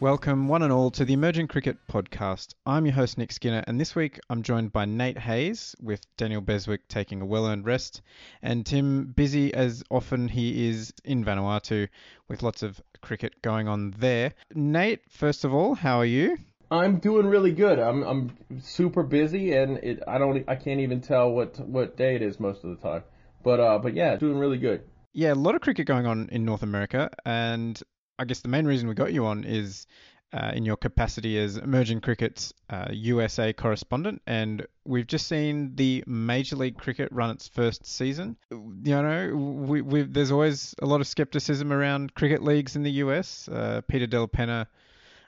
Welcome, one and all, to the Emerging Cricket Podcast. I'm your host, Nick Skinner, and this week I'm joined by Nate Hays, with Daniel Beswick taking a well earned rest, and Tim, busy as often he is in Vanuatu, with lots of cricket going on there. Nate, first of all, how are you? I'm doing really good. I'm I'm super busy, and it I don't I can't even tell what what day it is most of the time. But uh, but yeah, doing really good. Yeah, a lot of cricket going on in North America, and I guess the main reason we got you on is uh, in your capacity as Emerging Cricket's uh, USA correspondent, and we've just seen the Major League Cricket run its first season. You know, we, there's always a lot of skepticism around cricket leagues in the US. Uh, Peter Della Penna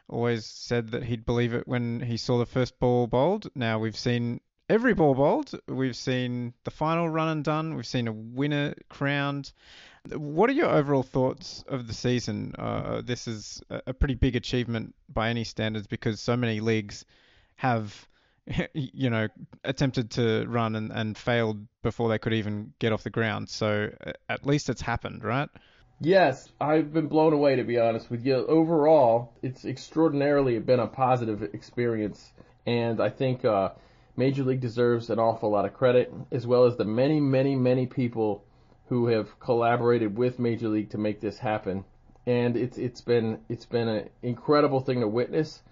always said that he'd believe it when he saw the first ball bowled. Now we've seen every ball bowled. We've seen the final run and done. We've seen a winner crowned. What are your overall thoughts of the season? Uh, this is a pretty big achievement by any standards because so many leagues have, you know, attempted to run and, and failed before they could even get off the ground. So at least it's happened, right? Yes, I've been blown away to be honest with you. Overall, it's extraordinarily been a positive experience, and I think uh, Major League deserves an awful lot of credit, as well as the many, many, many people who have collaborated with Major League to make this happen. And it's it's been it's been an incredible thing to witness.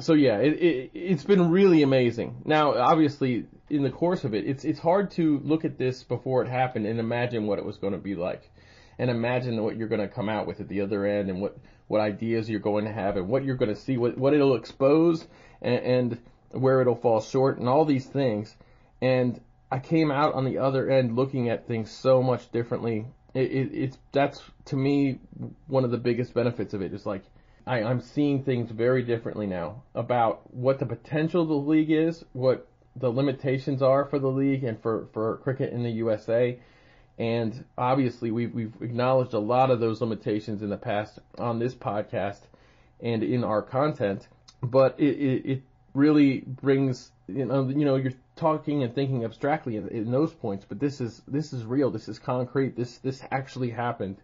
So yeah, it, it it's been really amazing. Now, obviously, in the course of it, it's it's hard to look at this before it happened and imagine what it was going to be like, and imagine what you're going to come out with at the other end, and what what ideas you're going to have, and what you're going to see, what what it'll expose, and, and where it'll fall short, and all these things. And I came out on the other end looking at things so much differently. It, it, it's that's to me one of the biggest benefits of it. Is like I, I'm seeing things very differently now about what the potential of the league is, what the limitations are for the league and for, for cricket in the USA. And obviously, we've, we've acknowledged a lot of those limitations in the past on this podcast and in our content. But it, it, it really brings you know you know you're talking and thinking abstractly in, in, those points, but this is this is real. This is concrete. This this actually happened,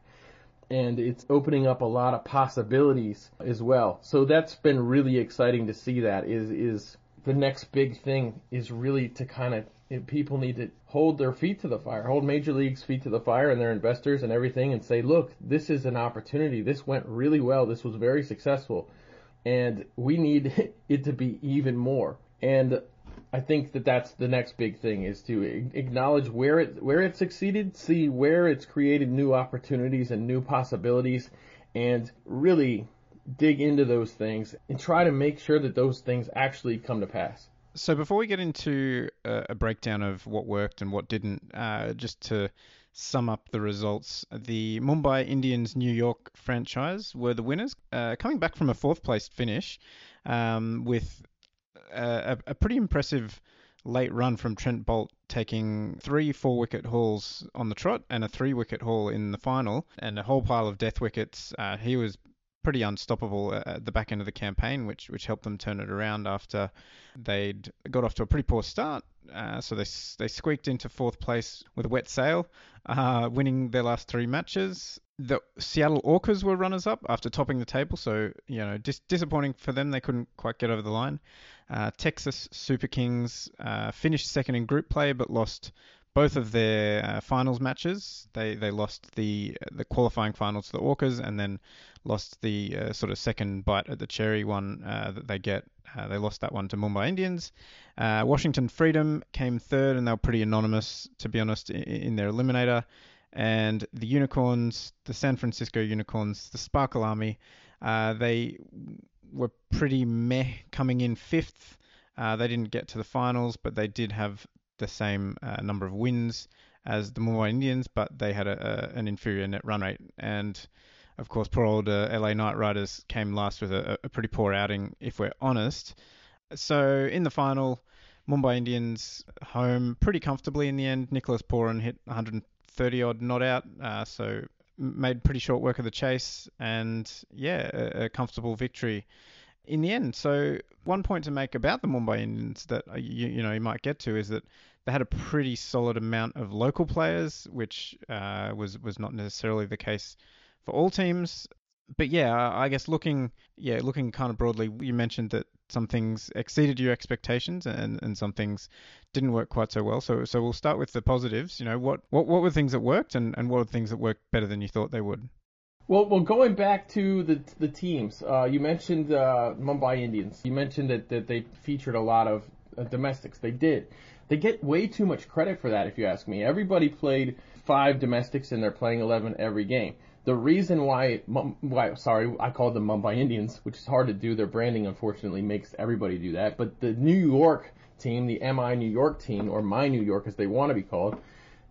and it's opening up a lot of possibilities as well. So that's been really exciting to see. That is is the next big thing is really to kind of people need to hold their feet to the fire, hold major leagues feet to the fire and their investors and everything, and say, look, this is an opportunity. This went really well. This was very successful and we need it to be even more. And I think that that's the next big thing is to acknowledge where it where it succeeded, see where it's created new opportunities and new possibilities, and really dig into those things and try to make sure that those things actually come to pass. So before we get into a, breakdown of what worked and what didn't, uh, just to sum up the results. The Mumbai Indians New York franchise were the winners, uh, coming back from a fourth place finish um, with a, a, pretty impressive late run from Trent Boult taking three four wicket hauls on the trot and a three wicket haul in the final, and a whole pile of death wickets. Uh, he was pretty unstoppable at the back end of the campaign, which which helped them turn it around after they'd got off to a pretty poor start. Uh, so they they squeaked into fourth place with a wet sail, uh, winning their last three matches. The Seattle Orcas were runners up after topping the table, so you know dis- disappointing for them. They couldn't quite get over the line. Uh, Texas Super Kings uh, finished second in group play, but lost both of their uh, finals matches. They they lost the the qualifying finals to the Orcas, and then lost the uh, sort of second bite at the cherry one uh, that they get. Uh, they lost that one to Mumbai Indians. Uh, Washington Freedom came third, and they were pretty anonymous, to be honest, in, in their eliminator. And the Unicorns, the San Francisco Unicorns, the Sparkle Army, uh, they were pretty meh coming in fifth. Uh, they didn't get to the finals, but they did have the same number of wins as the Mumbai Indians, but they had a, a, an inferior net run rate. And of course, poor old uh, LA Knight Riders came last with a, a, pretty poor outing, if we're honest. So in the final, Mumbai Indians home pretty comfortably in the end. Nicholas Pooran hit 130 odd not out, uh, so made pretty short work of the chase, and yeah, a, a, comfortable victory in the end. So one point to make about the Mumbai Indians that uh, you, you know you might get to is that they had a pretty solid amount of local players, which uh, was was not necessarily the case for all teams. But yeah, I guess looking yeah looking kind of broadly, you mentioned that some things exceeded your expectations and, and some things didn't work quite so well. So so we'll start with the positives. You know, what what, what were things that worked and, and what are things that worked better than you thought they would? Well, well, going back to the the teams, uh, you mentioned uh, Mumbai Indians. You mentioned that, that they featured a lot of uh, domestics. They did. They get way too much credit for that, if you ask me. Everybody played five domestics and they're playing 11 every game. The reason why, why, sorry, I call them Mumbai Indians, which is hard to do. Their branding, unfortunately, makes everybody do that. But the New York team, the MI New York team, or My New York as they want to be called,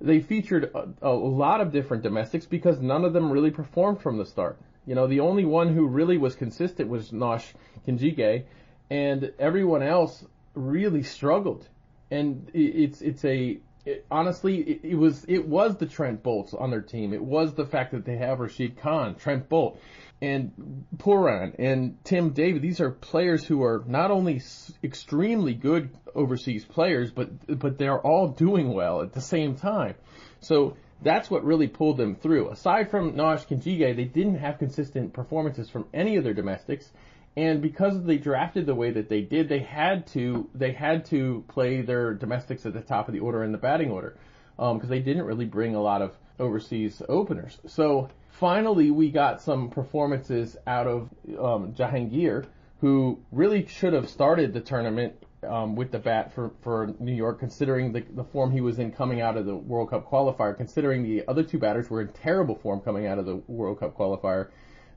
they featured a, a lot of different domestics because none of them really performed from the start. You know, the only one who really was consistent was Nosh Kenjige, and everyone else really struggled. And it's it's a it, honestly, it, it, was it was the Trent Boults on their team. It was the fact that they have Rashid Khan, Trent Boult, and Pooran and Tim David. These are players who are not only extremely good overseas players, but but they're all doing well at the same time. So that's what really pulled them through. Aside from Nosh Kenjige, they didn't have consistent performances from any of their domestics and because they drafted the way that they did, they had to they had to play their domestics at the top of the order in the batting order because um, they didn't really bring a lot of overseas openers. So finally, we got some performances out of um, Jahangir, who really should have started the tournament um, with the bat for, for New York, considering the, the form he was in coming out of the World Cup qualifier, considering the other two batters were in terrible form coming out of the World Cup qualifier,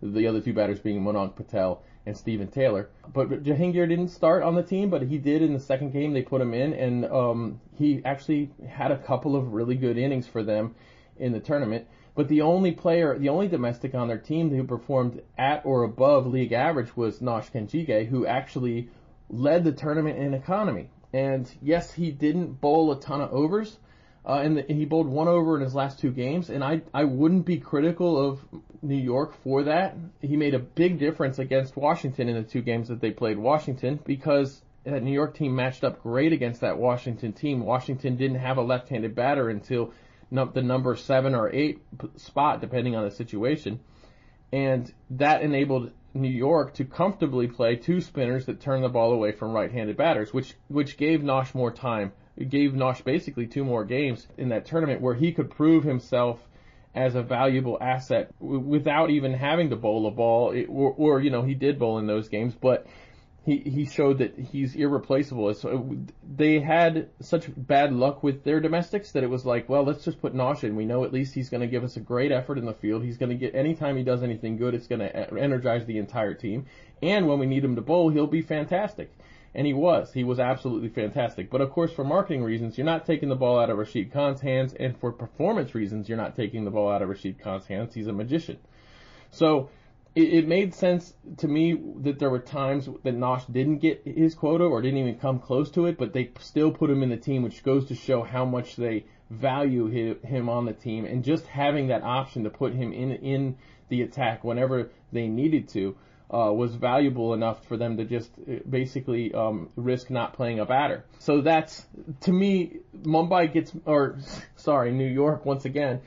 the other two batters being Mayank Patel and Steven Taylor. But Jahangir didn't start on the team, but he did in the second game. They put him in, and um, he actually had a couple of really good innings for them in the tournament. But the only player, the only domestic on their team who performed at or above league average was Nosh Kenjige, who actually led the tournament in economy. And yes, he didn't bowl a ton of overs, uh, and, the, and, he bowled one over in his last two games, and I I wouldn't be critical of New York for that. He made a big difference against Washington in the two games that they played Washington because that New York team matched up great against that Washington team. Washington didn't have a left-handed batter until the number seven or eight spot, depending on the situation, and that enabled New York to comfortably play two spinners that turn the ball away from right-handed batters, which which gave Nosh more time gave Nosh basically two more games in that tournament where he could prove himself as a valuable asset without even having to bowl a ball, it, or, or, you know he did bowl in those games, but he he showed that he's irreplaceable. So they had such bad luck with their domestics that it was like, well, let's just put Nosh in. We know at least he's going to give us a great effort in the field. He's going to get anytime he does anything good, it's going to energize the entire team. And when we need him to bowl, he'll be fantastic. And he was. He was absolutely fantastic. But of course, for marketing reasons, you're not taking the ball out of Rashid Khan's hands, and for performance reasons, you're not taking the ball out of Rashid Khan's hands. He's a magician. So it, it made sense to me that there were times that Nosh didn't get his quota or didn't even come close to it, but they still put him in the team, which goes to show how much they value him on the team. And just having that option to put him in in the attack whenever they needed to uh, was valuable enough for them to just uh, basically um, risk not playing a batter. So that's to me, Mumbai gets or sorry, New York once again.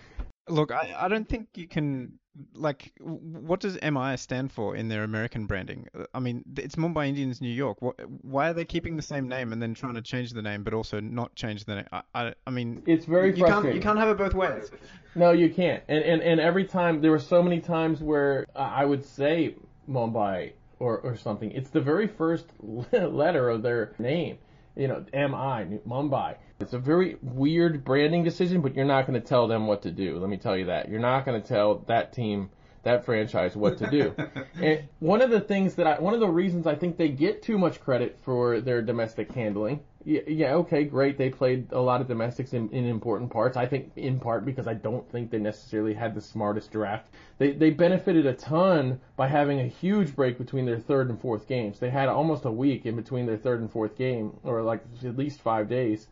Look, I, I don't think you can like what does MI stand for in their American branding? I mean, it's Mumbai Indians New York. What, why are they keeping the same name and then trying to change the name, but also not change the name? I, I, I mean, it's very you frustrating. Can't, you can't have it both ways. No, you can't. And and and every time there were so many times where I would say Mumbai or, or something. It's the very first letter of their name. You know, M-I, Mumbai. It's a very weird branding decision, but you're not going to tell them what to do. Let me tell you that. You're not going to tell that team, that franchise what to do. and one of the things that I, one of the reasons I think they get too much credit for their domestic handling yeah, okay, great. They played a lot of domestics in, in important parts. I think in part because I don't think they necessarily had the smartest draft. They they benefited a ton by having a huge break between their third and fourth games. They had almost a week in between their third and fourth game, or like at least five days.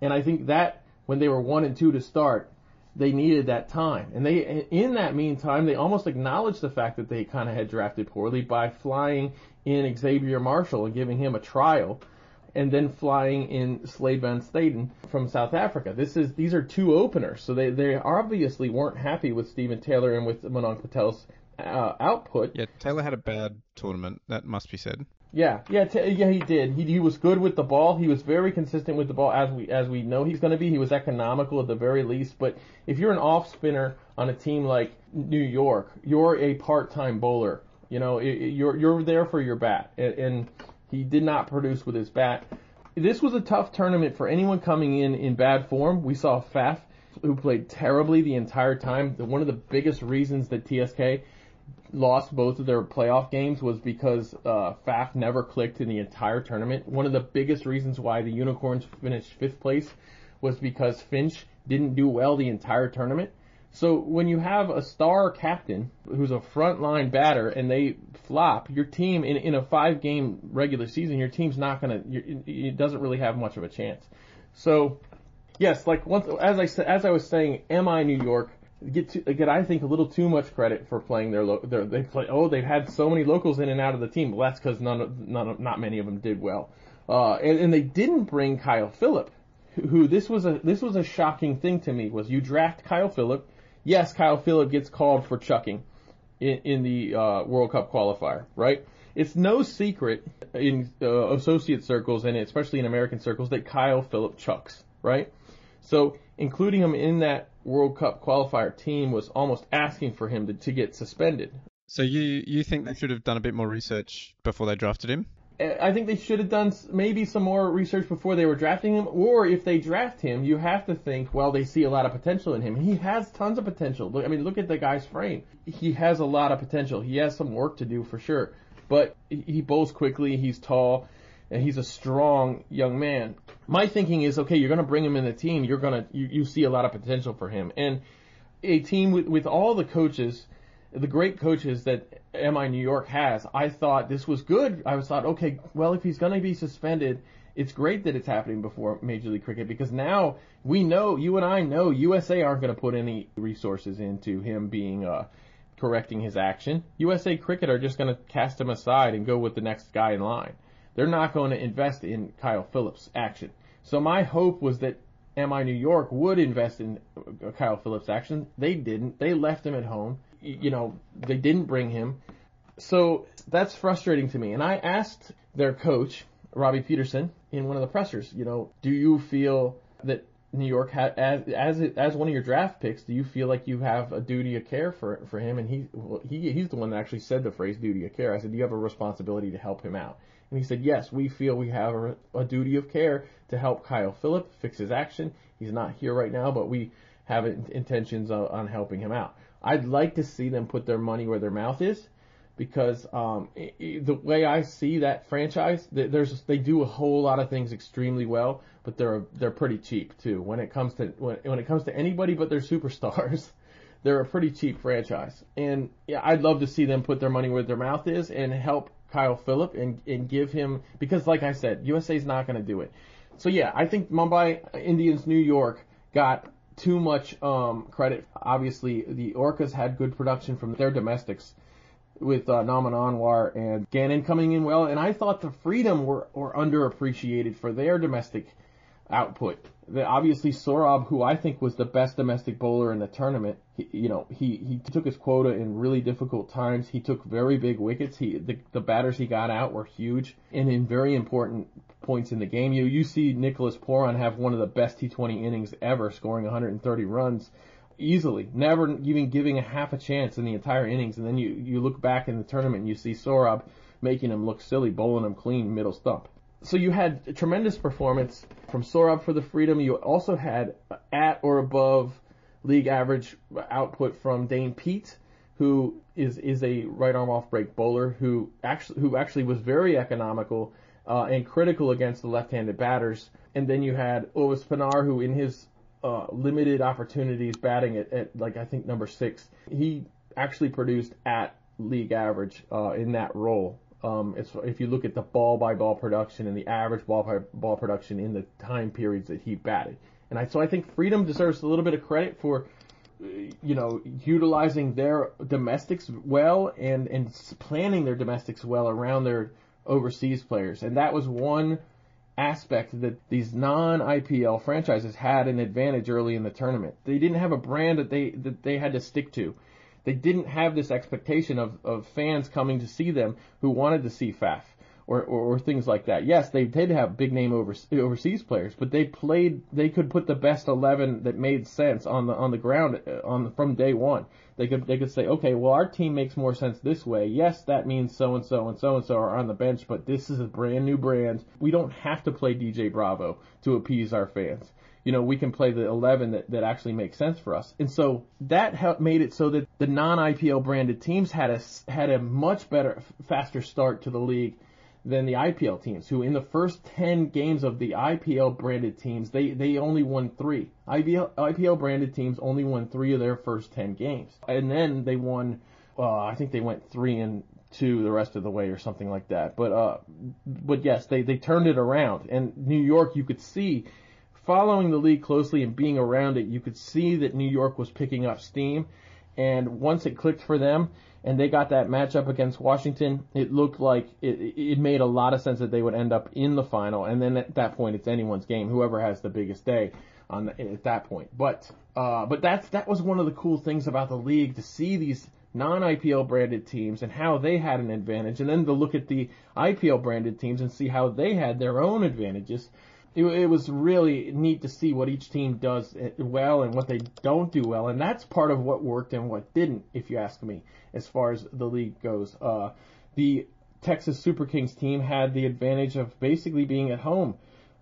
And I think that when they were one and two to start, they needed that time. And they in that meantime, they almost acknowledged the fact that they kind of had drafted poorly by flying in Xavier Marshall and giving him a trial and then flying in Slade Van Staden from South Africa. This is these are two openers, so they they obviously weren't happy with Steven Taylor and with Mayank Patel's uh, output. Yeah, Taylor had a bad tournament. That must be said. Yeah, yeah, t- yeah. He did. He he was good with the ball. He was very consistent with the ball, as we as we know he's going to be. He was economical at the very least. But if you're an off spinner on a team like New York, you're a part-time bowler. You know, you're you're there for your bat, and, and he did not produce with his bat. This was a tough tournament for anyone coming in in bad form. We saw Faf, who played terribly the entire time. One of the biggest reasons that TSK lost both of their playoff games was because uh, Faf never clicked in the entire tournament. One of the biggest reasons why the Unicorns finished fifth place was because Finch didn't do well the entire tournament. So when you have a star captain who's a frontline batter and they flop, your team in, in a five game regular season, your team's not gonna, it doesn't really have much of a chance. So yes, like once, as I said, as I was saying, am I New York? get to, get I think a little too much credit for playing their, lo- their they play oh they've had so many locals in and out of the team. Well, that's because none of, none of, not many of them did well. Uh, and, and they didn't bring Kyle Phillip, who, who this was a this was a shocking thing to me was you draft Kyle Phillip. Yes, Kyle Phillip gets called for chucking in, in the uh, World Cup qualifier, right? It's no secret in uh, associate circles and especially in American circles that Kyle Phillip chucks, right? So including him in that World Cup qualifier team was almost asking for him to, to get suspended. So you you think they should have done a bit more research before they drafted him? I think they should have done maybe some more research before they were drafting him, or if they draft him, you have to think, well, they see a lot of potential in him. He has tons of potential. Look, I mean, look at the guy's frame. He has a lot of potential. He has some work to do for sure, but he bowls quickly. He's tall and he's a strong young man. My thinking is, okay, you're going to bring him in the team. You're going to, you, you see a lot of potential for him. And a team with, with all the coaches, the great coaches that MI New York has, I thought this was good. I was thought, okay, well, if he's going to be suspended, it's great that it's happening before Major League Cricket because now we know, you and I know, USA aren't going to put any resources into him being, uh, correcting his action. USA Cricket are just going to cast him aside and go with the next guy in line. They're not going to invest in Kyle Phillips' action. So my hope was that MI New York would invest in uh, Kyle Phillips' action. They didn't. They left him at home. You know, they didn't bring him. So that's frustrating to me. And I asked their coach, Robbie Peterson, in one of the pressers, you know, do you feel that New York ha- as as as one of your draft picks, do you feel like you have a duty of care for for him? And he well, he he's the one that actually said the phrase duty of care. I said, do you have a responsibility to help him out? And he said, yes, we feel we have a, a duty of care to help Kyle Phillip fix his action. He's not here right now, but we have intentions on, on helping him out. I'd like to see them put their money where their mouth is because um, the way I see that franchise, there's they do a whole lot of things extremely well, but they're they're pretty cheap too. When it comes to when, when it comes to anybody but their superstars, they're a pretty cheap franchise. And yeah, I'd love to see them put their money where their mouth is and help Kyle Phillip and, and give him, because like I said, USA's not going to do it. So yeah, I think Mumbai Indians New York got too much um, credit. Obviously, the Orcas had good production from their domestics with uh, Nauman Anwar and Gannon coming in well, and I thought the Freedom were, were underappreciated for their domestic output. Obviously, Saurabh, who I think was the best domestic bowler in the tournament, he, you know, he, he took his quota in really difficult times. He took very big wickets. He the, the batters he got out were huge and in very important points in the game. You you see Nicholas Pooran have one of the best T20 innings ever, scoring 130 runs easily, never even giving a half a chance in the entire innings. And then you you look back in the tournament and you see Saurabh making him look silly, bowling him clean middle stump so you had a tremendous performance from Saurabh for the Freedom. You also had at or above league average output from Dane Piedt, who is is a right arm off break bowler who actually who actually was very economical uh, and critical against the left-handed batters. And then you had Obus Pienaar, who in his uh, limited opportunities batting at, at like I think number six, he actually produced at league average uh, in that role. Um, if you look at the ball by ball production and the average ball by ball production in the time periods that he batted, and I, so I think Freedom deserves a little bit of credit for, you know, utilizing their domestics well and and planning their domestics well around their overseas players, and that was one aspect that these non-IPL franchises had an advantage early in the tournament. They didn't have a brand that they that they had to stick to They didn't have this expectation of, of fans coming to see them who wanted to see Faf or, or, or things like that. Yes, they did have big name over, overseas players, but they played. They could put the best eleven that made sense on the on the ground uh, on the, from day one. They could they could say, okay, well our team makes more sense this way. Yes, that means so and so and so and so are on the bench, but this is a brand new brand. We don't have to play DJ Bravo to appease our fans you know, we can play the 11 that, that actually makes sense for us. And so that helped, made it so that the non-IPL branded teams had a, had a much better, faster start to the league than the IPL teams, who in the first 10 games of the IPL branded teams, they, they only won three. IPL, IPL branded teams only won three of their first 10 games. And then they won, uh, I think they went three and two the rest of the way or something like that. But, uh, but yes, they, they turned it around. And New York, you could see, following the league closely and being around it, you could see that New York was picking up steam. And once it clicked for them, and they got that matchup against Washington, it looked like it, it made a lot of sense that they would end up in the final. And then at that point, it's anyone's game, whoever has the biggest day on the, at that point. But uh, but that's that was one of the cool things about the league to see these non-IPL branded teams and how they had an advantage, and then to look at the IPL branded teams and see how they had their own advantages it, it was really neat to see what each team does well and what they don't do well, and that's part of what worked and what didn't, if you ask me, as far as the league goes. Uh, the Texas Super Kings team had the advantage of basically being at home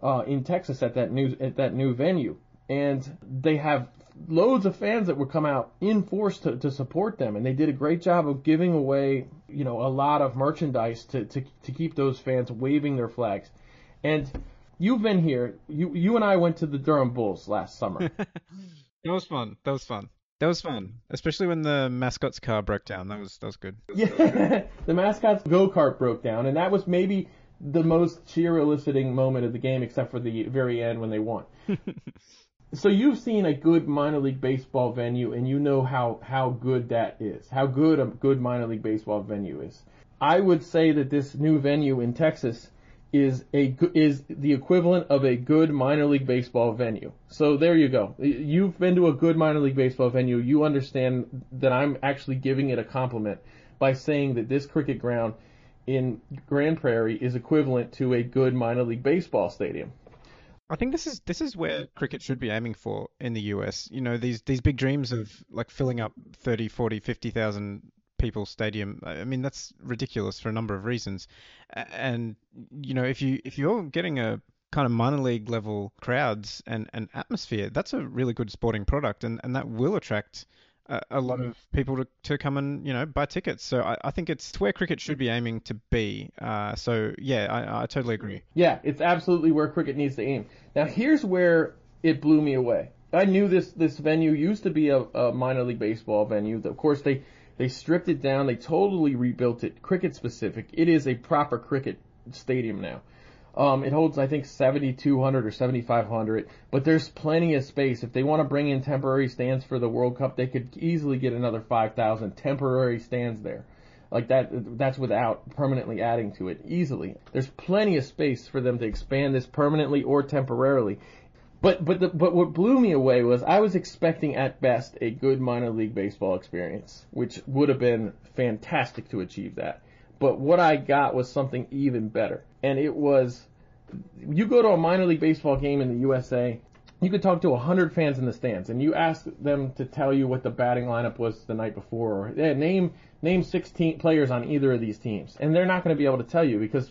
uh, in Texas at that new at that new venue, and they have loads of fans that would come out in force to, to support them, and they did a great job of giving away, you know, a lot of merchandise to, to, to keep those fans waving their flags. And you've been here. You you and I went to the Durham Bulls last summer. that was fun. That was fun. That was fun, especially when the mascot's car broke down. That was that was good. Yeah, the mascot's go kart broke down, and that was maybe the most cheer eliciting moment of the game, except for the very end when they won. so you've seen a good minor league baseball venue, and you know how how good that is. How good a good minor league baseball venue is. I would say that this new venue in Texas is a is the equivalent of a good minor league baseball venue. So there you go. You've been to a good minor league baseball venue. You understand that I'm actually giving it a compliment by saying that this cricket ground in Grand Prairie is equivalent to a good minor league baseball stadium. I think this is this is where cricket should be aiming for in the US. You know, these these big dreams of like filling up 30, 40, 50,000 people stadium. I mean, that's ridiculous for a number of reasons. And you know, if you if you're getting a kind of minor league level crowds and, and atmosphere, that's a really good sporting product, and, and that will attract a, a lot of people to, to come and you know buy tickets. So I, I think it's where cricket should be aiming to be. Uh, so yeah, I, I totally agree. Yeah, it's absolutely where cricket needs to aim. Now here's where it blew me away. I knew this this venue used to be a, a minor league baseball venue. Of course, they they stripped it down. They totally rebuilt it, cricket specific. It is a proper cricket stadium now. Um, it holds, I think, 7,200 or 7,500, but there's plenty of space. If they want to bring in temporary stands for the World Cup, they could easily get another 5,000 temporary stands there. Like that, that's without permanently adding to it easily. There's plenty of space for them to expand this permanently or temporarily. But but the, but what blew me away was I was expecting at best a good minor league baseball experience, which would have been fantastic to achieve that. But what I got was something even better, and it was you go to a minor league baseball game in the USA, you could talk to 100 fans in the stands, and you ask them to tell you what the batting lineup was the night before, or yeah, name name 16 players on either of these teams, and they're not going to be able to tell you because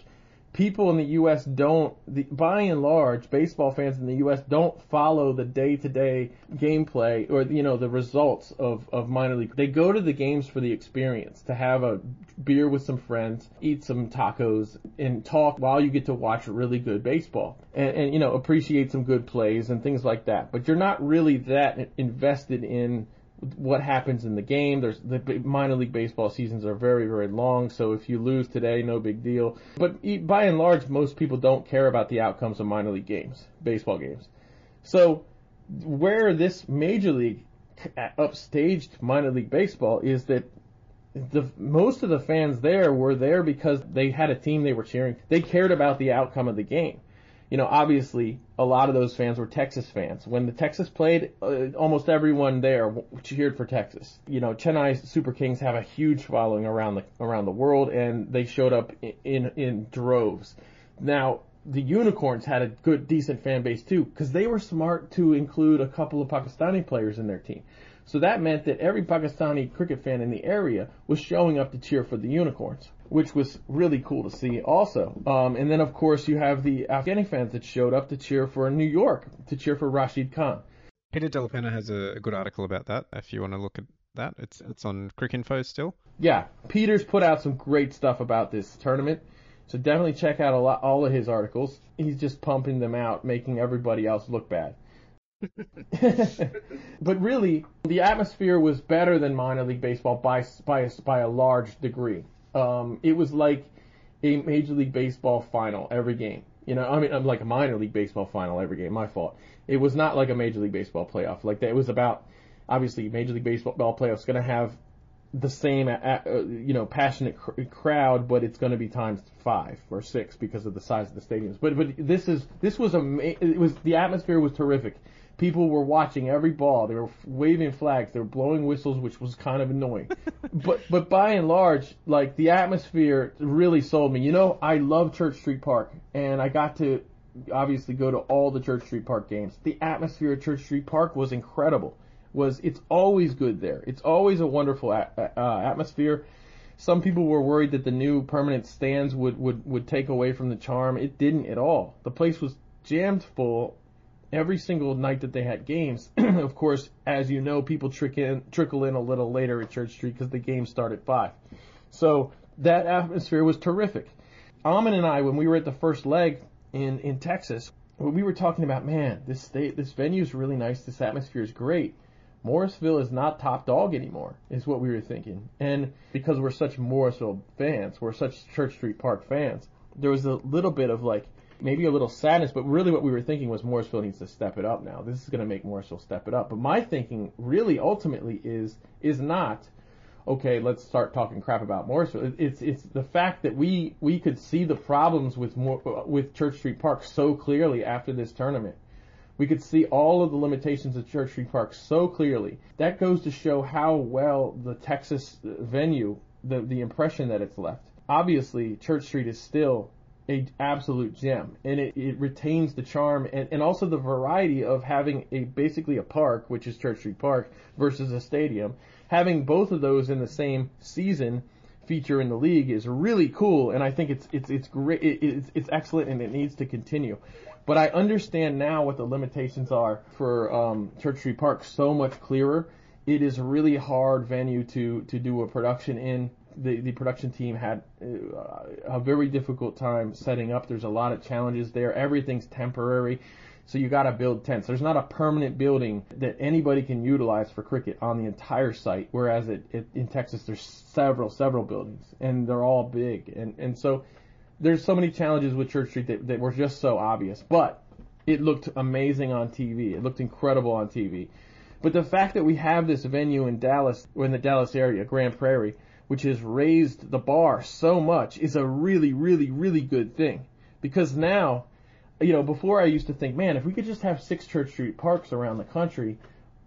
people in the U.S. don't, the, by and large, baseball fans in the U.S. don't follow the day-to-day gameplay or you know the results of of minor league. They go to the games for the experience, to have a beer with some friends, eat some tacos, and talk while you get to watch really good baseball, and, and you know appreciate some good plays and things like that. But you're not really that invested in what happens in the game. There's the minor league baseball seasons are very very long, so if you lose today, no big deal. But by and large, most people don't care about the outcomes of minor league games, baseball games. So where this major league uh, upstaged minor league baseball is that the most of the fans there were there because they had a team they were cheering. They cared about the outcome of the game. You know, obviously a lot of those fans were Texas fans. When the Texas played, uh, almost everyone there cheered for Texas. You know, Chennai Super Kings have a huge following around the around the world, and they showed up in in, in droves. Now, the Unicorns had a good, decent fan base too, because they were smart to include a couple of Pakistani players in their team. So that meant that every Pakistani cricket fan in the area was showing up to cheer for the Unicorns which was really cool to see also. Um, and then of course you have the Afghani fans that showed up to cheer for New York, to cheer for Rashid Khan. Peter Della Penna has a good article about that. If you want to look at that, it's it's on Cricinfo still. Yeah, Peter's put out some great stuff about this tournament. So definitely check out a lot, all of his articles. He's just pumping them out, making everybody else look bad. but really, the atmosphere was better than minor league baseball by by by a large degree um, it was like a Major League Baseball final every game. You know, I mean, I'm like a minor league baseball final every game. My fault. It was not like a Major League Baseball playoff. Like that, it was about obviously Major League Baseball playoffs going to have the same, uh, uh, you know, passionate cr- crowd, but it's going to be times five or six because of the size of the stadiums. But but this is this was a it was the atmosphere was terrific people were watching every ball. They were waving flags. They were blowing whistles, which was kind of annoying. but but by and large, like the atmosphere really sold me. You know, I love Church Street Park, and I got to obviously go to all the Church Street Park games. The atmosphere at Church Street Park was incredible. Was it's always good there. It's always a wonderful a- uh, atmosphere. Some people were worried that the new permanent stands would, would, would take away from the charm. It didn't at all. The place was jammed full every single night that they had games. of course, as you know, people trick in, trickle in a little later at Church Street because the game started at five. So that atmosphere was terrific. Amin and I, when we were at the first leg in in Texas, we were talking about, man, this state, this venue is really nice. This atmosphere is great. Morrisville is not top dog anymore, is what we were thinking. And because we're such Morrisville fans, we're such Church Street Park fans, there was a little bit of like, maybe a little sadness, but really what we were thinking was Morrisville needs to step it up now. This is going to make Morrisville step it up. But my thinking really ultimately is is not okay, let's start talking crap about Morrisville. It's it's the fact that we we could see the problems with more, uh, with Church Street Park so clearly after this tournament. We could see all of the limitations of Church Street Park so clearly. That goes to show how well the Texas venue, the the impression that it's left. Obviously, Church Street is still a absolute gem and it, it retains the charm and, and also the variety of having a basically a park which is church street park versus a stadium. Having both of those in the same season feature in the league is really cool and i think it's it's it's great it, it's, it's excellent and it needs to continue. But i understand now what the limitations are for um, church street park so much clearer. It is a really hard venue to to do a production in the, the production team had uh, a very difficult time setting up. There's a lot of challenges there. Everything's temporary. So you got to build tents. There's not a permanent building that anybody can utilize for cricket on the entire site. Whereas it, it, in Texas, there's several, several buildings, and they're all big. And and so there's so many challenges with Church Street that, that were just so obvious. But it looked amazing on TV. It looked incredible on TV. But the fact that we have this venue in Dallas, in the Dallas area, Grand Prairie, which has raised the bar so much, is a really, really, really good thing. Because now, you know, before I used to think, man, if we could just have six Church Street parks around the country,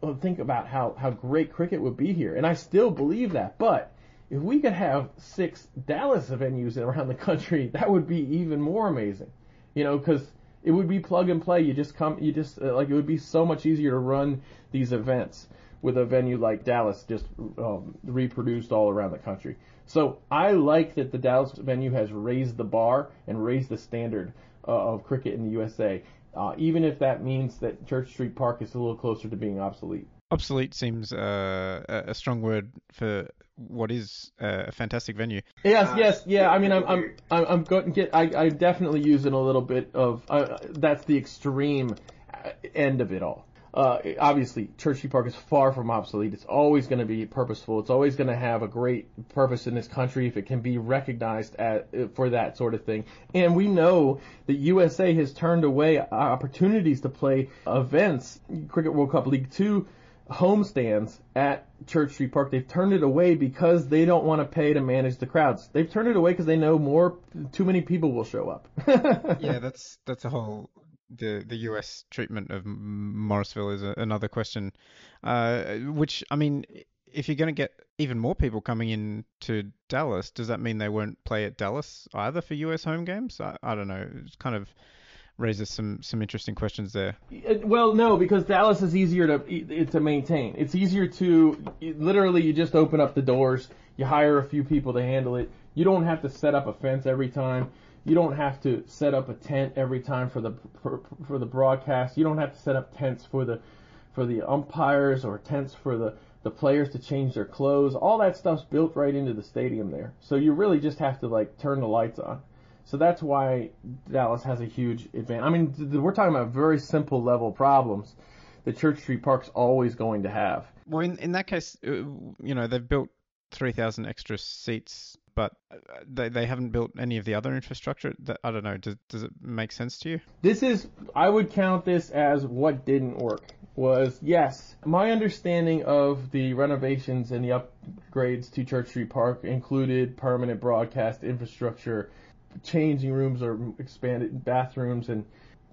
well, think about how, how great cricket would be here. And I still believe that. But if we could have six Dallas venues around the country, that would be even more amazing. You know, because it would be plug and play. You just come, you just, uh, like, it would be so much easier to run these events with a venue like Dallas just um, reproduced all around the country. So I like that the Dallas venue has raised the bar and raised the standard uh, of cricket in the USA, uh, even if that means that Church Street Park is a little closer to being obsolete. Obsolete seems uh, a strong word for what is a fantastic venue. Yes, uh, yes, yeah. I mean, I'm, I'm, I'm, I'm going to get. I, I definitely use it a little bit of. Uh, that's the extreme end of it all uh, obviously Church Street Park is far from obsolete. It's always going to be purposeful. It's always going to have a great purpose in this country if it can be recognized at, for that sort of thing. And we know that USA has turned away opportunities to play events, Cricket World Cup League Two homestands at Church Street Park. They've turned it away because they don't want to pay to manage the crowds. They've turned it away because they know more too many people will show up. yeah, that's that's a whole the the U.S. treatment of Morrisville is a, another question, uh, which I mean, if you're going to get even more people coming in to Dallas, does that mean they won't play at Dallas either for U.S. home games? I, I don't know. It's kind of raises some some interesting questions there. Well, no, because Dallas is easier to to maintain. It's easier to literally you just open up the doors, you hire a few people to handle it. You don't have to set up a fence every time. You don't have to set up a tent every time for the for, for the broadcast. You don't have to set up tents for the for the umpires or tents for the the players to change their clothes. All that stuff's built right into the stadium there. So you really just have to like turn the lights on. So that's why Dallas has a huge advantage. I mean, we're talking about very simple level problems that Church Street Park's always going to have. Well, in in that case, uh, you know, they've built 3,000 extra seats, but uh, they, they haven't built any of the other infrastructure. That, I don't know. Does, does it make sense to you? This is, I would count this as what didn't work. Was yes, my understanding of the renovations and the upgrades to Church Street Park included permanent broadcast infrastructure, changing rooms or expanded bathrooms, and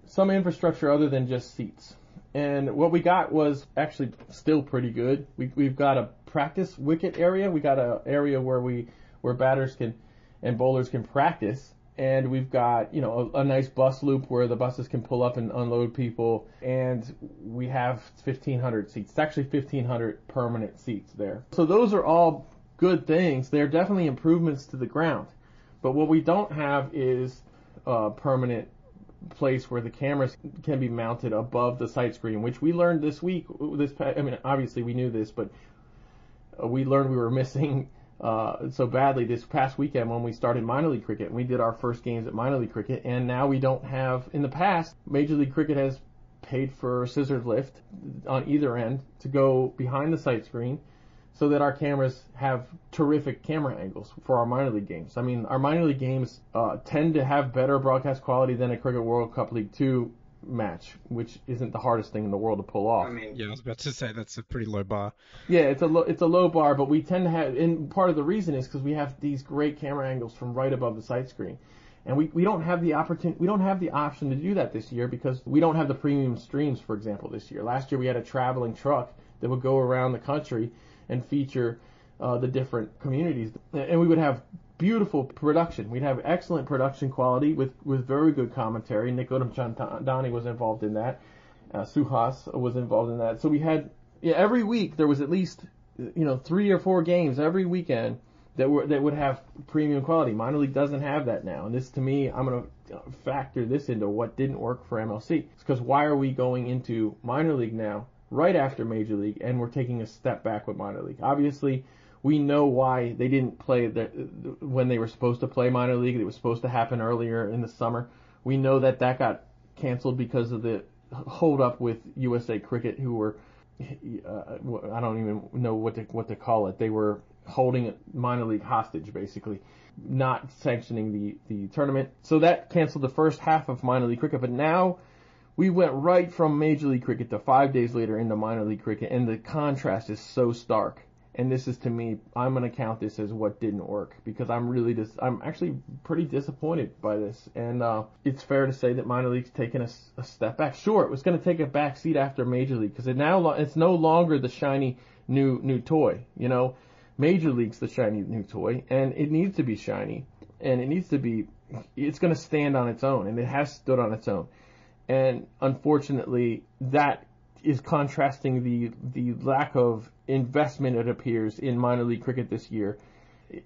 some infrastructure other than just seats. And what we got was actually still pretty good. We, we've got a practice wicket area. We got an area where we where batters can and bowlers can practice. And we've got, you know, a, a, nice bus loop where the buses can pull up and unload people. And we have 1,500 seats. It's actually 1,500 permanent seats there. So those are all good things. They're definitely improvements to the ground. But what we don't have is a permanent place where the cameras can be mounted above the sight screen, which we learned this week. This, I mean, obviously we knew this, but we learned we were missing uh, so badly this past weekend when we started minor league cricket. We did our first games at minor league cricket, and now we don't have. In the past, Major League Cricket has paid for scissors lift on either end to go behind the sight screen so that our cameras have terrific camera angles for our minor league games. I mean, our minor league games uh, tend to have better broadcast quality than a Cricket World Cup League Two match, which isn't the hardest thing in the world to pull off. I mean, yeah, I was about to say that's a pretty low bar. Yeah, it's a low, it's a low bar, but we tend to have, and part of the reason is because we have these great camera angles from right above the sight screen, and we, we don't have the opportunity, we don't have the option to do that this year because we don't have the premium streams, for example, this year. Last year we had a traveling truck that would go around the country and feature uh, the different communities, and we would have beautiful production. We'd have excellent production quality with, with very good commentary. Nick Chandani was involved in that. Uh, Suhas was involved in that. So we had yeah, every week there was at least you know three or four games every weekend that were that would have premium quality. Minor league doesn't have that now, and this to me, I'm gonna factor this into what didn't work for MLC. It's because why are we going into minor league now right after major league and we're taking a step back with minor league? Obviously we know why they didn't play the, when they were supposed to play minor league. It was supposed to happen earlier in the summer. We know that that got canceled because of the hold up with USA Cricket, who were uh, I don't even know what to what to call it. They were holding minor league hostage, basically, not sanctioning the the tournament. So that canceled the first half of minor league cricket. But now we went right from major league cricket to five days later into minor league cricket, and the contrast is so stark and this is to me, I'm to count this as what didn't work because I'm really dis- I'm actually pretty disappointed by this. And uh, it's fair to say that minor league's taken a, a step back. Sure, it was to take a back seat after major league because it now it's no longer the shiny new new toy. You know, major league's the shiny new toy, and it needs to be shiny, and it needs to be. It's to stand on its own, and it has stood on its own. And unfortunately, that is contrasting the the lack of investment it appears in minor league cricket this year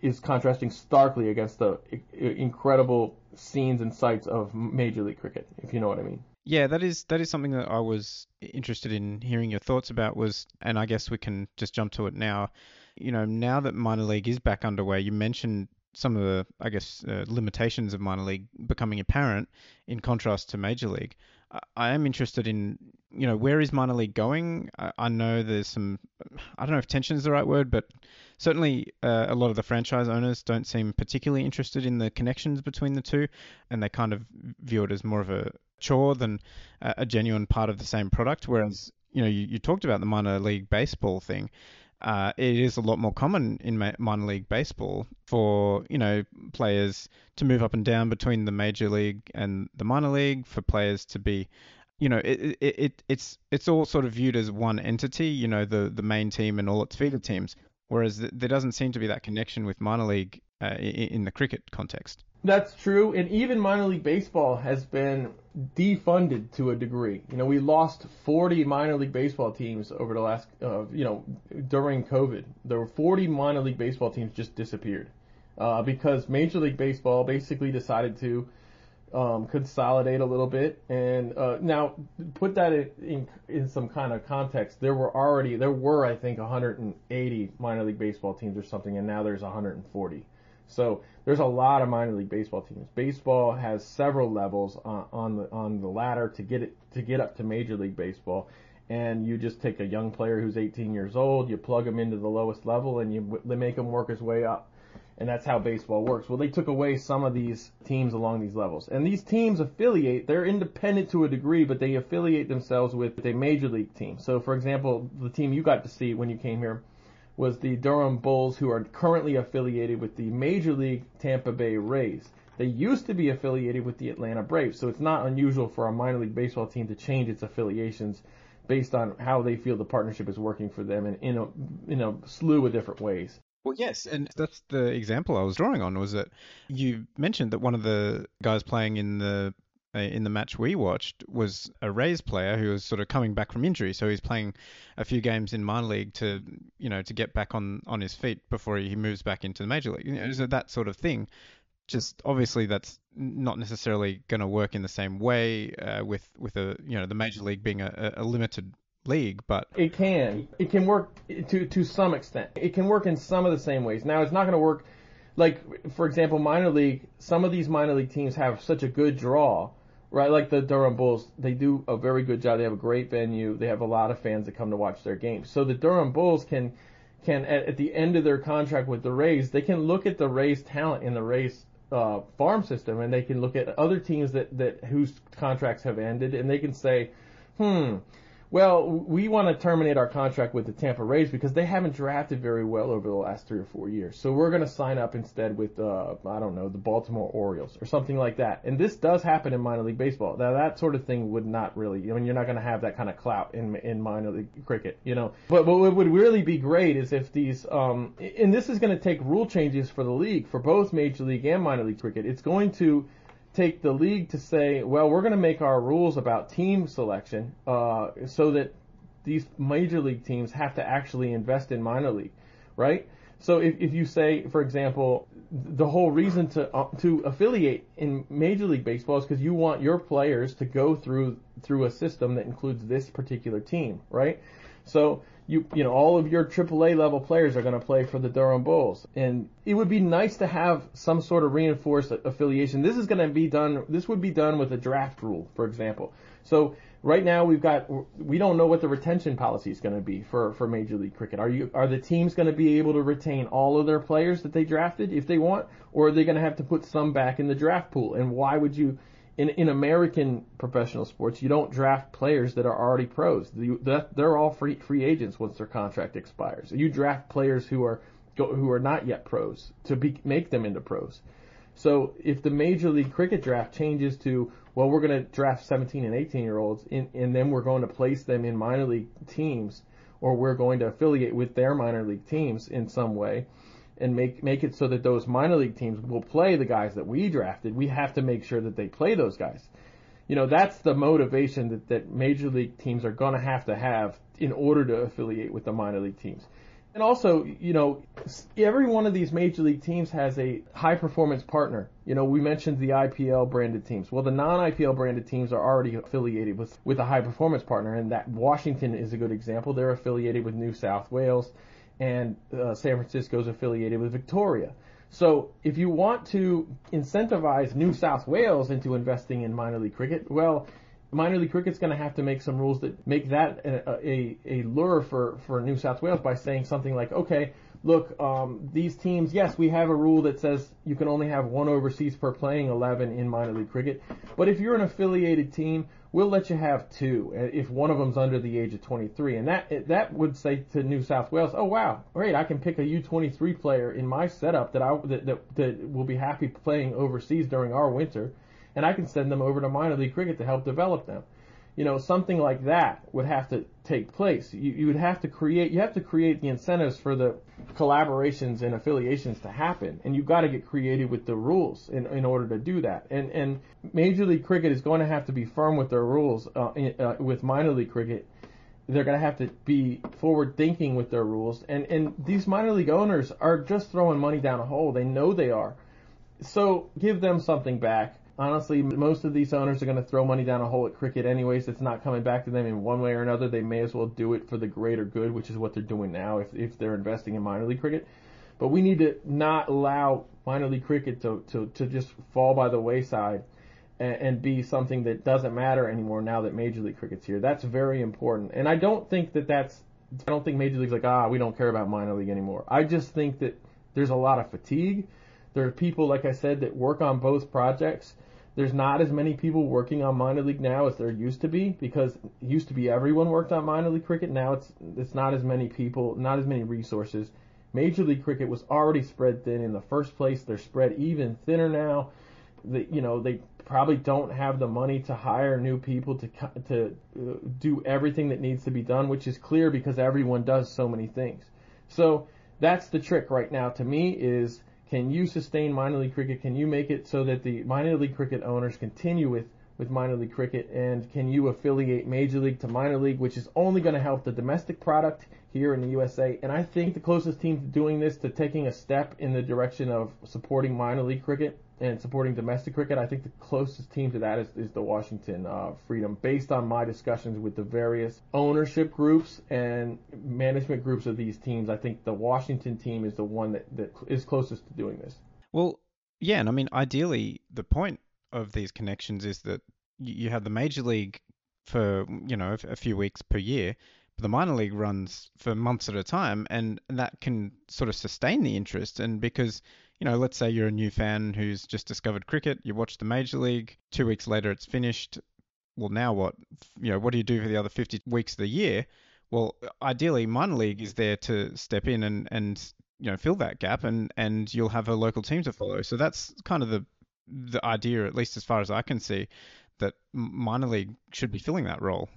is contrasting starkly against the incredible scenes and sights of major league cricket if you know what i mean. Yeah that is that is something that i was interested in hearing your thoughts about was and i guess we can just jump to it now. You know now that minor league is back underway you mentioned some of the i guess uh, limitations of minor league becoming apparent in contrast to major league I am interested in, you know, where is minor league going? I, I know there's some, I don't know if tension is the right word, but certainly uh, a lot of the franchise owners don't seem particularly interested in the connections between the two, and they kind of view it as more of a chore than a, a genuine part of the same product. Whereas you know, you, you talked about the minor league baseball thing. Uh, it is a lot more common in minor league baseball for you know players to move up and down between the major league and the minor league, for players to be you know, it, it, it it's it's all sort of viewed as one entity, you know, the the main team and all its feeder teams, whereas there doesn't seem to be that connection with minor league uh, in, in the cricket context. That's true, and even minor league baseball has been defunded to a degree. You know, we lost 40 minor league baseball teams over the last, uh, you know, during COVID. There were 40 minor league baseball teams just disappeared uh, because Major League Baseball basically decided to um, consolidate a little bit. And uh, now put that in, in, some kind of context. There were already there were I think 180 minor league baseball teams or something, and now there's 140. So there's a lot of minor league baseball teams. Baseball has several levels on, on the on the ladder to get it to get up to Major League Baseball. And you just take a young player who's 18 years old, you plug him into the lowest level, and you make him work his way up and that's how baseball works. Well, they took away some of these teams along these levels. And these teams affiliate, they're independent to a degree, but they affiliate themselves with a major league team. So, for example, the team you got to see when you came here was the Durham Bulls, who are currently affiliated with the Major League Tampa Bay Rays. They used to be affiliated with the Atlanta Braves, so it's not unusual for a minor league baseball team to change its affiliations based on how they feel the partnership is working for them in, in, a, in a slew of different ways. Well, yes, and that's the example I was drawing on. Was that you mentioned that one of the guys playing in the uh, in the match we watched was a Rays player who was sort of coming back from injury, so he's playing a few games in minor league to you know to get back on on his feet before he moves back into the major league. You know, so that sort of thing. Just obviously that's not necessarily going to work in the same way uh, with with a you know the major league being a, a limited league, but it can. It can work to to some extent. It can work in some of the same ways. Now, it's not going to work like for example, minor league. Some of these minor league teams have such a good draw, right? Like the Durham Bulls, they do a very good job. They have a great venue. They have a lot of fans that come to watch their games. So the Durham Bulls can can at, at the end of their contract with the Rays, they can look at the Rays talent in the Rays uh, farm system, and they can look at other teams that that whose contracts have ended, and they can say, hmm well, we want to terminate our contract with the Tampa Rays because they haven't drafted very well over the last three or four years. So we're going to sign up instead with, uh, I don't know, the Baltimore Orioles or something like that. And this does happen in minor league baseball. Now that sort of thing would not really, I mean, you're not going to have that kind of clout in in minor league cricket, you know. But what would really be great is if these, um, and this is going to take rule changes for the league for both major league and minor league cricket. It's going to take the league to say, well, we're going to make our rules about team selection uh, so that these major league teams have to actually invest in minor league, right? So if, if you say, for example, the whole reason to uh, to affiliate in Major League Baseball is because you want your players to go through through a system that includes this particular team, right? So you you know all of your AAA level players are going to play for the Durham Bulls, and it would be nice to have some sort of reinforced affiliation. This is going to be done. This would be done with a draft rule, for example. So right now we've got we don't know what the retention policy is going to be for for Major League Cricket. Are you are the teams going to be able to retain all of their players that they drafted if they want, or are they going to have to put some back in the draft pool? And why would you? In, in American professional sports, you don't draft players that are already pros. The, they're all free free agents once their contract expires. You draft players who are who are not yet pros to be, make them into pros. So if the Major League Cricket draft changes to well, we're going to draft 17 and 18 year olds, and, and then we're going to place them in minor league teams, or we're going to affiliate with their minor league teams in some way and make make it so that those minor league teams will play the guys that we drafted. We have to make sure that they play those guys. You know, that's the motivation that, that major league teams are going to have to have in order to affiliate with the minor league teams. And also, you know, every one of these major league teams has a high performance partner. You know, we mentioned the IPL branded teams. Well, the non-IPL branded teams are already affiliated with with a high performance partner, and that Washington is a good example. They're affiliated with New South Wales and uh, San Francisco is affiliated with Victoria. So if you want to incentivize New South Wales into investing in minor league cricket, well, minor league cricket's going to have to make some rules that make that a, a, a lure for, for New South Wales by saying something like, okay, look, um, these teams, yes, we have a rule that says you can only have one overseas per playing 11 in minor league cricket. But if you're an affiliated team, we'll let you have two uh, if one of them's under the age of 23. And that that would say to New South Wales, oh wow, great, I can pick a U23 player in my setup that I that, that, that will be happy playing overseas during our winter, and I can send them over to minor league cricket to help develop them you know, something like that would have to take place. You, you would have to create, you have to create the incentives for the collaborations and affiliations to happen, and you've got to get creative with the rules in, in order to do that. And and Major League Cricket is going to have to be firm with their rules. Uh, uh, with minor league cricket, they're going to have to be forward thinking with their rules. And and these minor league owners are just throwing money down a hole. They know they are. So give them something back honestly, most of these owners are going to throw money down a hole at cricket anyways. It's not coming back to them in one way or another. They may as well do it for the greater good, which is what they're doing now if, if they're investing in minor league cricket. But we need to not allow minor league cricket to, to, to just fall by the wayside and, and be something that doesn't matter anymore now that major league cricket's here. That's very important. And I don't think that that's, I don't think major league's like, ah, we don't care about minor league anymore. I just think that there's a lot of fatigue. There are people, like I said, that work on both projects there's not as many people working on minor league now as there used to be because used to be everyone worked on minor league cricket. Now it's it's not as many people, not as many resources. Major league cricket was already spread thin in the first place. They're spread even thinner now. The, you know they probably don't have the money to hire new people to to uh, do everything that needs to be done, which is clear because everyone does so many things. So that's the trick right now to me is can you sustain minor league cricket? Can you make it so that the minor league cricket owners continue with, with minor league cricket? And can you affiliate major league to minor league, which is only going to help the domestic product here in the USA? And I think the closest team to doing this, to taking a step in the direction of supporting minor league cricket, and supporting domestic cricket, I think the closest team to that is, is the Washington uh, Freedom, based on my discussions with the various ownership groups and management groups of these teams. I think the Washington team is the one that, that is closest to doing this. Well, yeah, and I mean, ideally, the point of these connections is that you have the major league for you know a few weeks per year, but the minor league runs for months at a time, and that can sort of sustain the interest. And because you know, let's say you're a new fan who's just discovered cricket, you watch the major league, two weeks later it's finished. Well, now what? You know, what do you do for the other 50 weeks of the year? Well, ideally, minor league is there to step in and, and you know fill that gap, and, and you'll have a local team to follow. So that's kind of the the idea, at least as far as I can see, that minor league should be filling that role.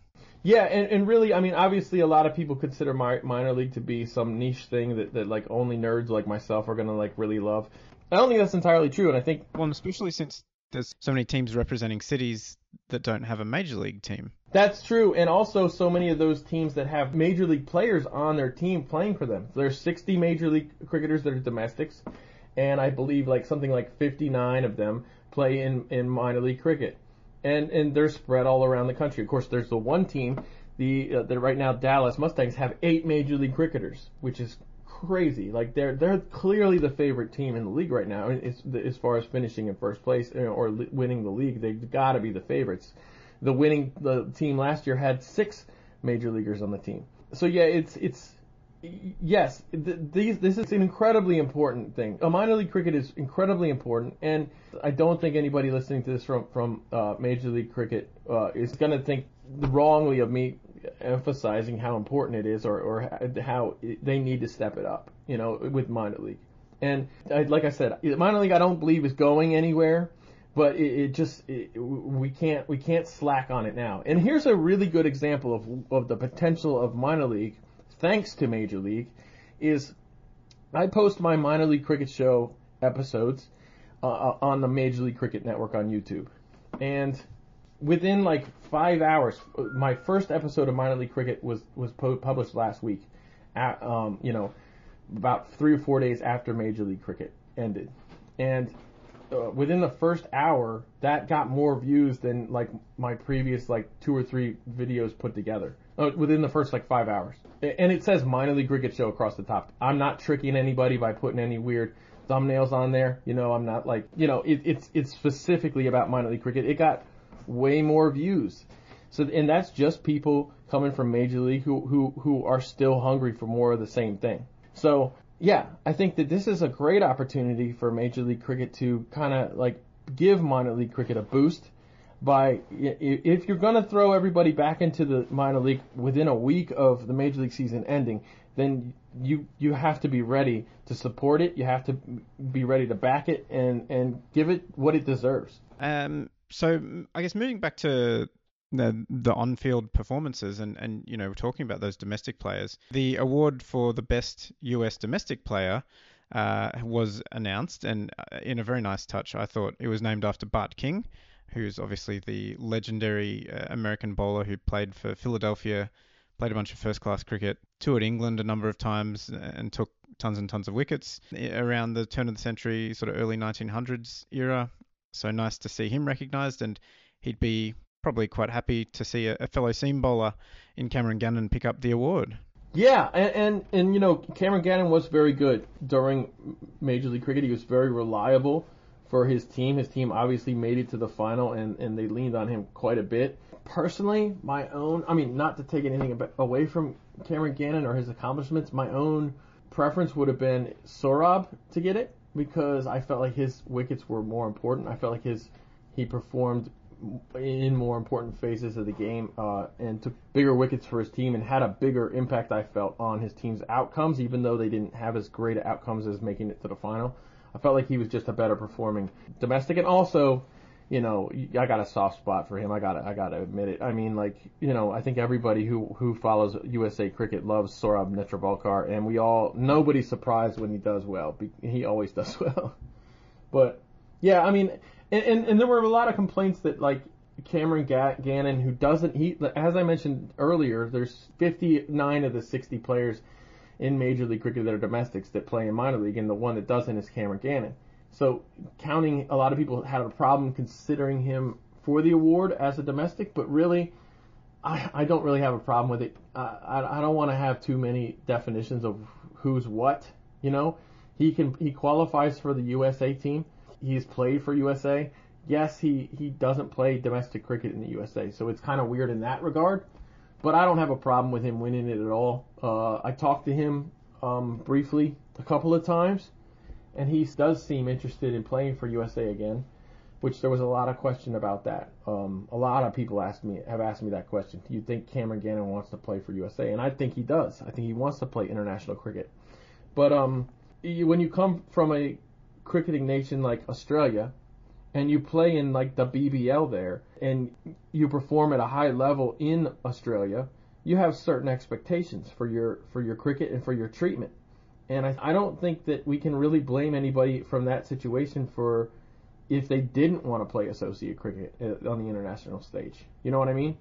Yeah, and, and really, I mean, obviously, a lot of people consider my, minor league to be some niche thing that, that like only nerds like myself are gonna like really love. I don't think that's entirely true, and I think well, especially since there's so many teams representing cities that don't have a major league team. That's true, and also so many of those teams that have major league players on their team playing for them. There's 60 major league cricketers that are domestics, and I believe like something like 59 of them play in in minor league cricket and and they're spread all around the country. Of course, there's the one team, the uh, the right now Dallas Mustangs have eight major league cricketers, which is crazy. Like they're they're clearly the favorite team in the league right now. As, as far as finishing in first place or winning the league, they've got to be the favorites. The winning the team last year had six major leaguers on the team. So yeah, it's it's yes, th- these, this is an incredibly important thing. A minor league cricket is incredibly important, and I don't think anybody listening to this from from uh, Major League Cricket uh, is going to think wrongly of me emphasizing how important it is, or, or how they need to step it up, you know, with minor league. And I, like I said, minor league I don't believe is going anywhere but it, it just it, we can't we can't slack on it now. And here's a really good example of of the potential of minor league thanks to Major League, is I post my minor league cricket show episodes uh, uh, on the Major League Cricket Network on YouTube, and within like five hours, my first episode of minor league cricket was was po- published last week. At, um, you know, about three or four days after Major League Cricket ended, and uh, within the first hour, that got more views than like my previous like two or three videos put together. Uh, within the first like five hours, and it says minor league cricket show across the top. I'm not tricking anybody by putting any weird thumbnails on there. You know, I'm not like you know it, it's it's specifically about minor league cricket. It got way more views. So and that's just people coming from major league who who who are still hungry for more of the same thing. So yeah, I think that this is a great opportunity for Major League Cricket to kind of like give minor league cricket a boost by if you're going to throw everybody back into the minor league within a week of the major league season ending, then you you have to be ready to support it. You have to be ready to back it and and give it what it deserves. Um. So I guess moving back to the the on-field performances and and you know talking about those domestic players. The award for the best U.S. domestic player uh, was announced, and uh, in a very nice touch, I thought it was named after Bart King, who's obviously the legendary uh, American bowler who played for Philadelphia, played a bunch of first-class cricket, toured England a number of times, uh, and took tons and tons of wickets around the turn of the century, sort of early 1900s era. So nice to see him recognised, and he'd be probably quite happy to see a, a fellow seam bowler in Cameron Gannon pick up the award. Yeah, and, and, and you know Cameron Gannon was very good during Major League Cricket. He was very reliable for his team. His team obviously made it to the final, and and they leaned on him quite a bit. Personally, my own, I mean, not to take anything away from Cameron Gannon or his accomplishments, my own preference would have been Saurabh to get it because I felt like his wickets were more important. I felt like his he performed in more important phases of the game uh, and took bigger wickets for his team and had a bigger impact, I felt, on his team's outcomes, even though they didn't have as great outcomes as making it to the final. I felt like he was just a better performing domestic, and also, you know, I got a soft spot for him. I got I got to admit it. I mean, like, you know, I think everybody who who follows USA cricket loves Saurabh Netravalkar, and we all nobody's surprised when he does well. He always does well. but yeah, I mean, and, and, and there were a lot of complaints that like Cameron Gannon, who doesn't he as I mentioned earlier, there's 59 of the 60 players in Major League Cricket that are domestics that play in minor league, and the one that doesn't is Cameron Gannon. So counting, a lot of people had a problem considering him for the award as a domestic, but really, I, I don't really have a problem with it. I, I don't want to have too many definitions of who's what. You know, he can he qualifies for the USA team he's played for USA. Yes, he, he doesn't play domestic cricket in the USA, so it's kind of weird in that regard. But I don't have a problem with him winning it at all. Uh, I talked to him um, briefly a couple of times, and he does seem interested in playing for USA again, which there was a lot of question about that. Um, a lot of people asked me have asked me that question. Do you think Cameron Gannon wants to play for USA? And I think he does. I think he wants to play international cricket. But um, when you come from a cricketing nation like Australia, and you play in like the BBL there, and you perform at a high level in Australia, you have certain expectations for your for your cricket and for your treatment. And I, I don't think that we can really blame anybody from that situation for if they didn't want to play associate cricket uh, on the international stage. You know what I mean?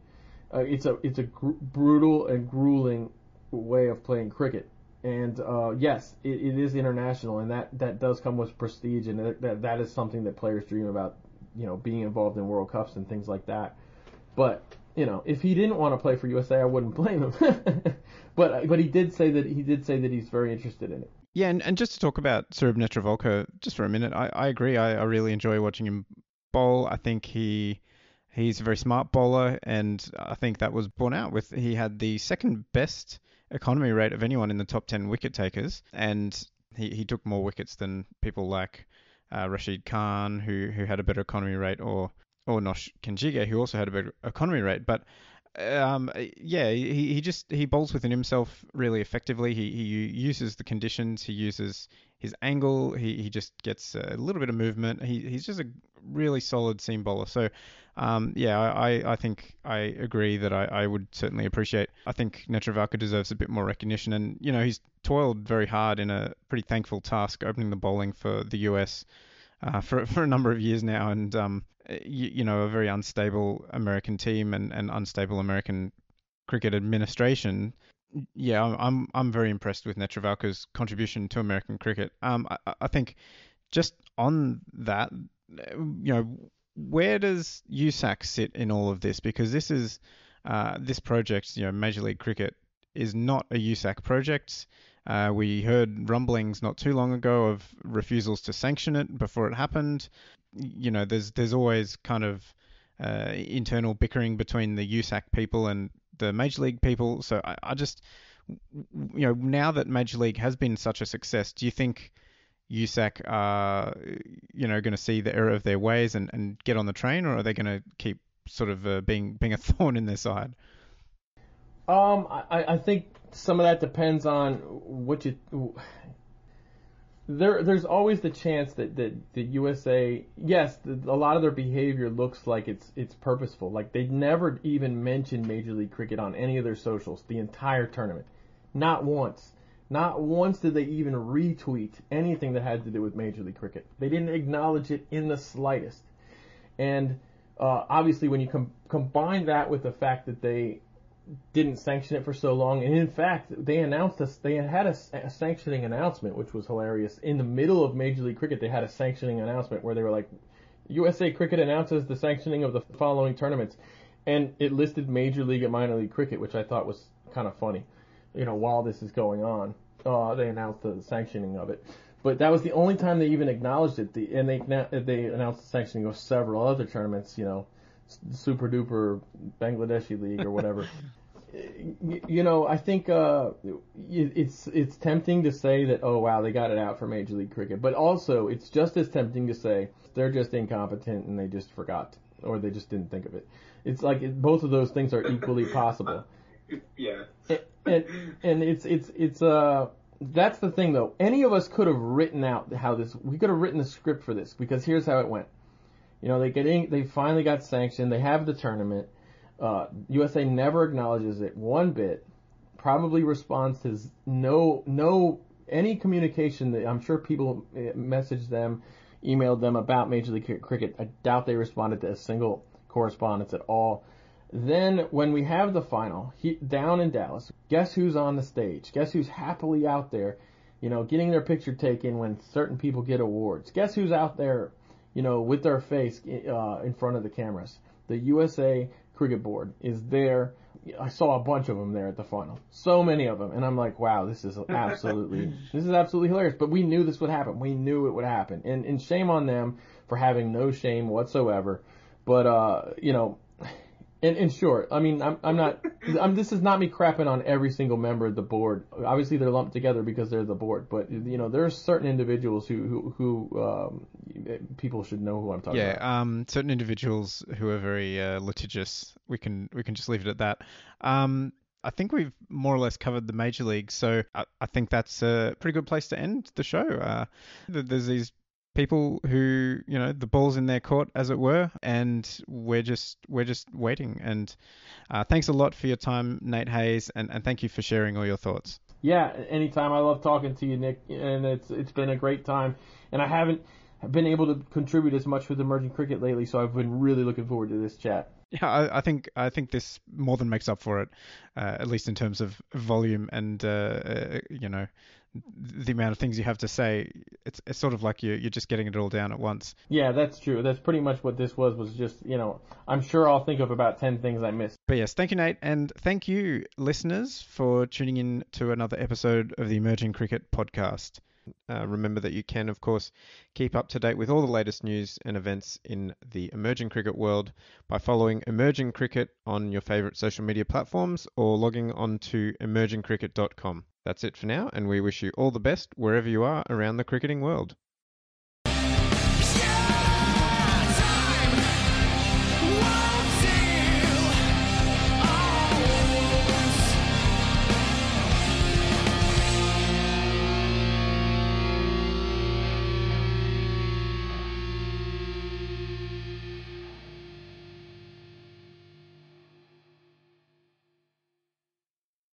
Uh, it's a it's a gr- brutal and grueling way of playing cricket and uh, yes, it, it is international, and that, that does come with prestige, and that, that is something that players dream about, you know, being involved in World Cups and things like that. But you know, if he didn't want to play for USA, I wouldn't blame him. but but he did say that he did say that he's very interested in it. Yeah, and, and just to talk about Saurabh Netravalkar just for a minute, I, I agree. I, I really enjoy watching him bowl. I think he he's a very smart bowler, and I think that was borne out with he had the second best economy rate of anyone in the top 10 wicket takers, and he, he took more wickets than people like uh, Rashid Khan, who who had a better economy rate, or or Nosh Kenjige, who also had a better economy rate. But um, yeah, he, he just he bowls within himself really effectively. He he uses the conditions. He uses his angle. He he just gets a little bit of movement. He he's just a really solid seam bowler. So um, yeah, I, I think I agree that I, I would certainly appreciate. I think Netravalkar deserves a bit more recognition, and you know he's toiled very hard in a pretty thankful task opening the bowling for the US uh, for for a number of years now, and um, you, you, know a very unstable American team and, and unstable American cricket administration. Yeah, I'm I'm very impressed with Netravalkar's contribution to American cricket. Um, I, I think just on that, you know, where does USAC sit in all of this? Because this is uh, this project, you know, Major League Cricket is not a USAC project. Uh, we heard rumblings not too long ago of refusals to sanction it before it happened. You know, there's there's always kind of uh, internal bickering between the USAC people and the Major League people. So I, I just you know, now that Major League has been such a success, do you think USAC are, you know, going to see the error of their ways and, and get on the train, or are they going to keep sort of uh, being being a thorn in their side? Um, I, I think some of that depends on what you. There, there's always the chance that, that the USA, yes, the, a lot of their behavior looks like it's it's purposeful. Like they never even mentioned Major League Cricket on any of their socials the entire tournament, not once. Not once did they even retweet anything that had to do with Major League Cricket. They didn't acknowledge it in the slightest. And uh, obviously, when you com- combine that with the fact that they didn't sanction it for so long, and in fact, they announced this. They had a, a, sanctioning announcement, which was hilarious. In the middle of Major League Cricket, they had a sanctioning announcement where they were like, "USA Cricket announces the sanctioning of the following tournaments," and it listed Major League and Minor League Cricket, which I thought was kind of funny. You know, while this is going on, uh, they announced the sanctioning of it. But that was the only time they even acknowledged it. The, and they they announced the sanctioning of several other tournaments. You know, Super Duper Bangladeshi League or whatever. you know, I think uh, it's it's tempting to say that oh wow they got it out for Major League Cricket, but also it's just as tempting to say they're just incompetent and they just forgot or they just didn't think of it. It's like it, both of those things are equally possible. yeah. And, and it's it's it's uh that's the thing though. Any of us could have written out how this. We could have written the script for this because here's how it went. You know, they getting they finally got sanctioned. They have the tournament. Uh, USA never acknowledges it one bit. Probably responds to no no any communication that I'm sure people eh, messaged them, emailed them about Major League Cricket. I doubt they responded to a single correspondence at all. Then when we have the final he, down in Dallas, guess who's on the stage? Guess who's happily out there, you know, getting their picture taken when certain people get awards? Guess who's out there, you know, with their face uh, in front of the cameras? The USA Cricket Board is there. I saw a bunch of them there at the final. So many of them, and I'm like, wow, this is absolutely, this is absolutely hilarious. But we knew this would happen. We knew it would happen, and and shame on them for having no shame whatsoever. But uh, you know, in, in short, I mean, I'm, I'm not. I'm, this is not me crapping on every single member of the board. Obviously, they're lumped together because they're the board. But you know, there are certain individuals who who, who um, people should know who I'm talking yeah, about. Yeah, um, certain individuals who are very uh, litigious. We can we can just leave it at that. Um, I think we've more or less covered the major leagues, so I, I think that's a pretty good place to end the show. Uh, there's these people who you know the ball's in their court as it were and we're just we're just waiting. And uh, thanks a lot for your time Nate Hays and, and thank you for sharing all your thoughts. Yeah anytime. I love talking to you nick and it's it's been a great time. And i haven't been able to contribute as much with emerging cricket lately so i've been really looking forward to this chat. Yeah, I, I, think I think this more than makes up for it, uh, at least in terms of volume and uh, uh, you know the amount of things you have to say. It's it's sort of like you you're just getting it all down at once. Yeah, that's true. That's pretty much what this was. Was just you know I'm sure I'll think of about ten things I missed. But yes, thank you, Nate, and thank you, listeners, for tuning in to another episode of the Emerging Cricket Podcast. Uh, remember that you can, of course, keep up to date with all the latest news and events in the emerging cricket world by following Emerging Cricket on your favourite social media platforms or logging on to emergingcricket.com. That's it for now, and we wish you all the best wherever you are around the cricketing world.